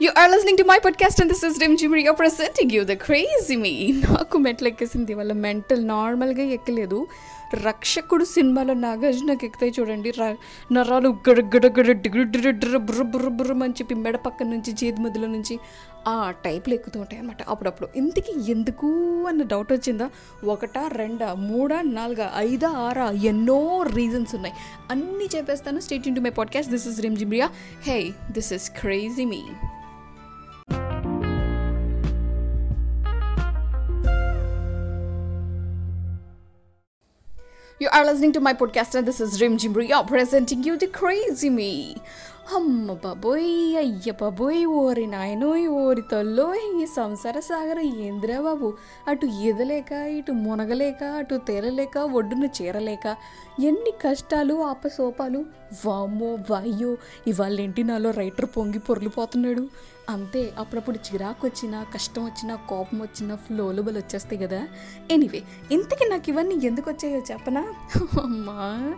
You are listening to my podcast and this is Rim Jimmy. You're presenting you the crazy me. నాకు మెట్లు ఎక్కేసింది వాళ్ళ mental నార్మల్గా ఎక్కలేదు రక్షకుడు సినిమాలో నాగార్జునకి ఎక్కుతాయి చూడండి ర- నరాలు గడగడగడ బుర్ర బుర్ర బుర్ర అని చెప్పి మెడ పక్క నుంచి చేతి మధ్యలో నుంచి ఆ టైప్లో ఎక్కుతూ ఉంటాయి అనమాట అప్పుడప్పుడు ఇంతకీ ఎందుకు అన్న డౌట్ వచ్చిందా? ఒకటా రెండా మూడా నాలుగా ఐదా ఆరా ఎన్నో రీజన్స్ ఉన్నాయి. అన్నీ చెప్పేస్తాను. Stay in to my podcast this is Rim Jimria hey this is crazy me you are listening టు my podcast and this is Rim Jimria presenting you the crazy me అమ్మ బాబోయ్ అయ్య బాబోయ్ ఓరి నాయనోయ్ ఓరి తల్లో ఈ సంసార సాగర ఏందిరా బాబు అటు ఈదలేక ఇటు మునగలేక అటు తేలలేక ఒడ్డున చేరలేక ఎన్ని కష్టాలు ఆపసోపాలు వామ్మో వాయ్యో ఇవాళెంటి నాలో రైటర్ పొంగి పొర్లిపోతున్నాడు అంతే అప్పుడప్పుడు చిరాకు వచ్చినా కష్టం వచ్చినా కోపం వచ్చినా ఫ్లోలబుల్ వచ్చేస్తాయి కదా. ఎనీవే ఇంతకీ నాకు ఇవన్నీ ఎందుకు వచ్చాయో చెప్పనా? అమ్మా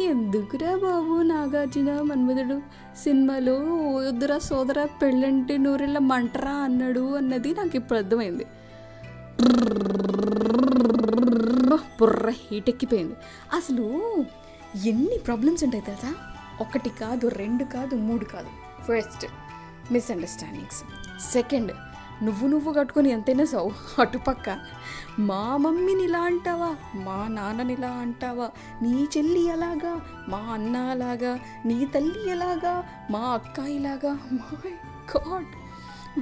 ఎందుకురా బాబు నాగార్జున మన్మధుడు? సినిమాలో వద్దురా సోదరా పెళ్ళంటే నూరెళ్ళ మంటరా అన్నాడు అన్నది నాకు ఇప్పుడు అర్థమైంది. బుర్ర హీట్ ఎక్కిపోయింది అసలు ఎన్ని ప్రాబ్లమ్స్ ఉంటాయి తెలుసా? ఒకటి కాదు రెండు కాదు మూడు కాదు. First misunderstandings. సెకండ్ నువ్వు నువ్వు కట్టుకొని ఎంతైనా సౌ అటుపక్క మా మమ్మీని ఇలా అంటావా? మా నాన్నని ఇలా అంటావా? నీ చెల్లి ఎలాగా? మా అన్న అలాగా నీ తల్లి ఎలాగా? మా అక్క ఇలాగా మై గాడ్!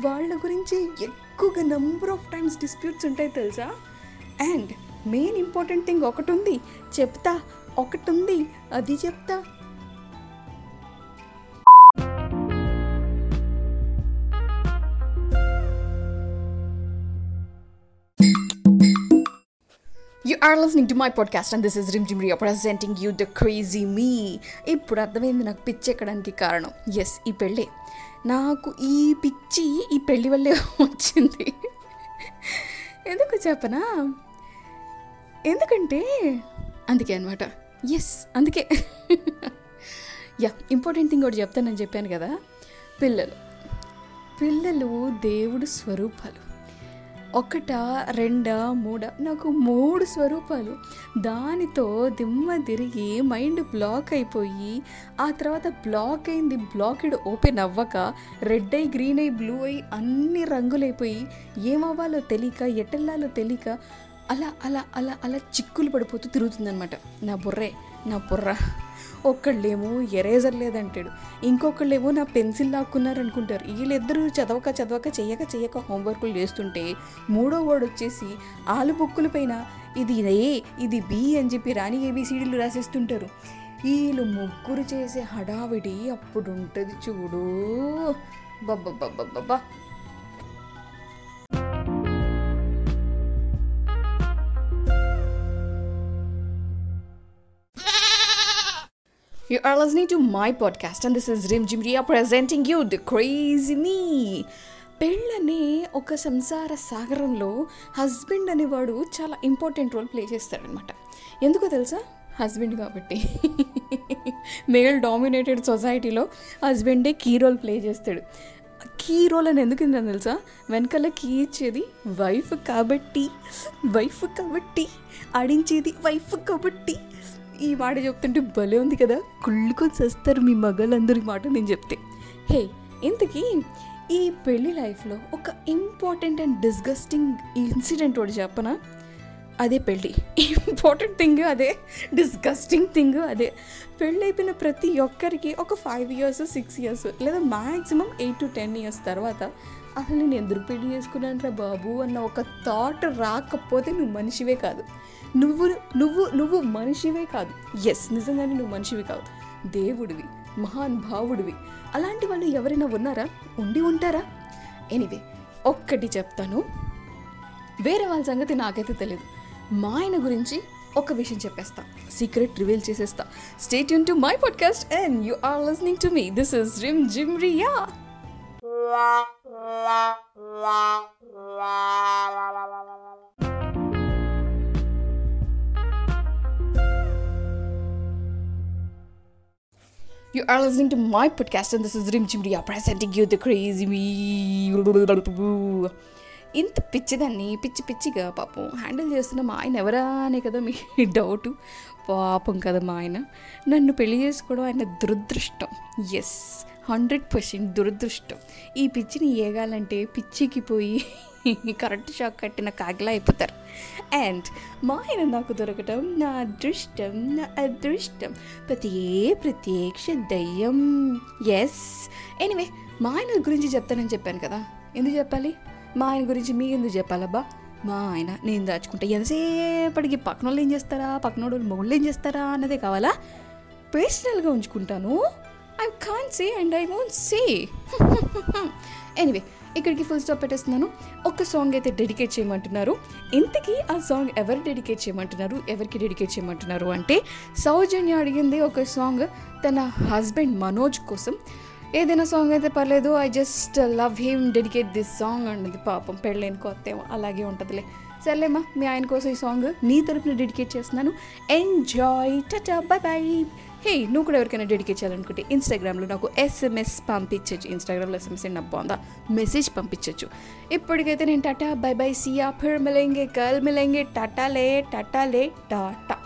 వాళ్ళ గురించి ఎక్కువగా నంబర్ ఆఫ్ టైమ్స్ డిస్ప్యూట్స్ ఉంటాయి తెలుసా? అండ్ మెయిన్ ఇంపార్టెంట్ థింగ్ ఒకటి ఉంది చెప్తా. ఒకటి ఉంది అది చెప్తా. You are listening to my podcast and this is Rim Jimria presenting you the crazy me ఇప్పుడు అర్థమైంది నాకు పిచ్చి ఎక్కడానికి కారణం. ఎస్ ఈ పెళ్ళి. నాకు ఈ పిచ్చి ఈ పెళ్ళి వల్లే వచ్చింది. ఎందుకు చెప్పనా? ఎందుకంటే అందుకే అనమాట ఎస్ అందుకే. యా ఇంపార్టెంట్ థింగ్ ఒకటి చెప్తానని చెప్పాను కదా. పిల్లలు. పిల్లలు దేవుడు స్వరూపాలు. ఒకట రెండ మూడ? నాకు మూడు స్వరూపాలు. దానితో దిమ్మ తిరిగి మైండ్ బ్లాక్ అయిపోయి ఆ తర్వాత బ్లాక్ అయింది బ్లాకెడ్ ఓపెన్ అవ్వక రెడ్ అయి గ్రీన్ అయి బ్లూ అయి అన్ని రంగులైపోయి ఏమవ్వాలో తెలియక ఎటెల్లాలో తెలియక అలా అలా అలా అలా చిక్కులు పడిపోతూ తిరుగుతుందనమాట నా బుర్రే. నా బుర్ర. ఒక్కళ్ళేమో ఎరేజర్ లేదంటాడు. ఇంకొకళ్ళేమో నా పెన్సిల్ లాక్కున్నారు అనుకుంటారు వీళ్ళిద్దరూ చదవక చదవక చెయ్యక చెయ్యక హోంవర్కులు చేస్తుంటే మూడో వాడు వచ్చేసి ఆలు బుక్కుల పైన ఇది ఏ ఇది బి అని చెప్పి రాని ఏబిసిడీలు రాసేస్తుంటారు. వీళ్ళు ముగ్గురు చేసే హడావిడి అప్పుడు ఉంటుంది చూడు. బబ్బబ్బబ్బబ్బా You are listening to my podcast and this is Rim Jimria presenting you the crazy me. పెళ్ళనే ఒక సంసార సాగరంలో హస్బెండ్ అనేవాడు చాలా ఇంపార్టెంట్ రోల్ ప్లే చేస్తాడనమాట. ఎందుకో తెలుసా? హస్బెండ్ కాబట్టి. మేల్ డామినేటెడ్ సొసైటీలో హస్బెండే కీ రోల్ ప్లే చేస్తాడు. కీ రోల్ అని ఎందుకు తెలుసా? వెనకాల కీ ఇచ్చేది వైఫ్ కాబట్టి. వైఫ్ కాబట్టి. ఆడించేది వైఫ్ కాబట్టి. ఈ మాట చెప్తుంటే భలే ఉంది కదా. కుళ్ళుకొని చేస్తారు మీ మగలందరి మాట నేను చెప్తే. హే ఇంతకీ ఈ పెళ్ళి లైఫ్లో ఒక ఇంపార్టెంట్ అండ్ డిస్గస్టింగ్ ఇన్సిడెంట్ ఒకటి చెప్పనా? అదే పెళ్ళి. ఇంపార్టెంట్ థింగ్ అదే. డిస్గస్టింగ్ థింగ్ అదే. పెళ్ళి అయిపోయిన ప్రతి ఒక్కరికి ఒక ఫైవ్ ఇయర్స్ సిక్స్ ఇయర్స్ లేదా maximum eight to ten years తర్వాత అసలు నేను ఎందుకు పెళ్ళి చేసుకున్నాను రా బాబు అన్న ఒక థాట్ రాకపోతే నువ్వు మనిషివే కాదు. నువ్వు నువ్వు నువ్వు మనిషివే కాదు. ఎస్ నిజంగానే నువ్వు మనిషివి కాదు దేవుడివి మహాన్ భావుడివి. అలాంటి వాళ్ళు ఎవరైనా ఉన్నారా? ఉండి ఉంటారా? ఎనివే ఒక్కటి చెప్తాను. వేరే వాళ్ళ సంగతి నాకైతే తెలియదు మా ఆయన గురించి ఒక విషయం చెప్పేస్తా సీక్రెట్ రివీల్ చేసేస్తా stay Yoon to my podcast and you are listening to me this is Rimjhim Riya You are listening to my podcast, and this is Rim Chimria presenting you the crazy me. ఇంత పిచ్చిదాన్ని పిచ్చి పిచ్చిగా పాపం handle చేస్తున్న మా ఆయన ఎవరా అనే కదా మీ డౌట్ పాపం కదా మా ఆయన. నన్ను పెళ్ళి చేసుకోవడం ఆయన దురదృష్టం. ఎస్ హండ్రెడ్ పర్సెంట్ దురదృష్టం. ఈ పిచ్చిని ఏగాలంటే పిచ్చికి పోయి కరెంట్ షాక్ కట్టిన కాగిలా అయిపోతారు. అండ్ మా ఆయన నాకు దొరకటం నా అదృష్టం నా అదృష్టం. ప్రతి ప్రత్యక్ష దయ్యం. ఎస్ ఎనివే మా ఆయన గురించి చెప్తానని చెప్పాను కదా. ఎందుకు చెప్పాలి? మా ఆయన గురించి మీ ఎందుకు చెప్పాలబ్బా? మా ఆయన నేను దాచుకుంటా. ఎంతసేపటికి పక్కన వాళ్ళు ఏం చేస్తారా? పక్కన వాళ్ళు మొగుళ్ళు ఏం చేస్తారా అన్నదే కావాలా? పర్సనల్గా ఉంచుకుంటాను. I can say and I won't say anyway ఇక్కడికి ఫుల్ స్టాప్ పెట్టేస్తున్నాను. ఒక సాంగ్ అయితే డెడికేట్ చేయమంటున్నారు. ఇంతకీ ఆ సాంగ్ ఎవరు డెడికేట్ చేయమంటున్నారు? ఎవరికి డెడికేట్ చేయమంటున్నారు? అంటే సౌజన్య అడిగింది ఒక సాంగ్ తన హస్బెండ్ మనోజ్ కోసం. ఏదైనా సాంగ్ అయితే పర్లేదు. I just love him dedicate this song అన్నది పాపం పెళ్ళైన కొత్తేమో అలాగే ఉంటుందిలే. సర్లేమ్మా మీ ఆయన కోసం ఈ సాంగ్ నీ తరపున డెడికేట్ చేస్తున్నాను. Enjoy tata bye bye hey నువ్వు కూడా ఎవరికైనా డెడికేట్ చేయాలనుకుంటే ఇన్స్టాగ్రామ్లో నాకు ఎస్ఎంఎస్ పంపించవచ్చు ఇన్స్టాగ్రామ్లో ఎస్ఎంఎస్ నా బాగుందా మెసేజ్ పంపించవచ్చు ఇప్పటికైతే నేను టాటా బై బై సియా ఫిర్ మిలేంగే కల్ మిలేంగే టాటా లే టాటా లే టాటా.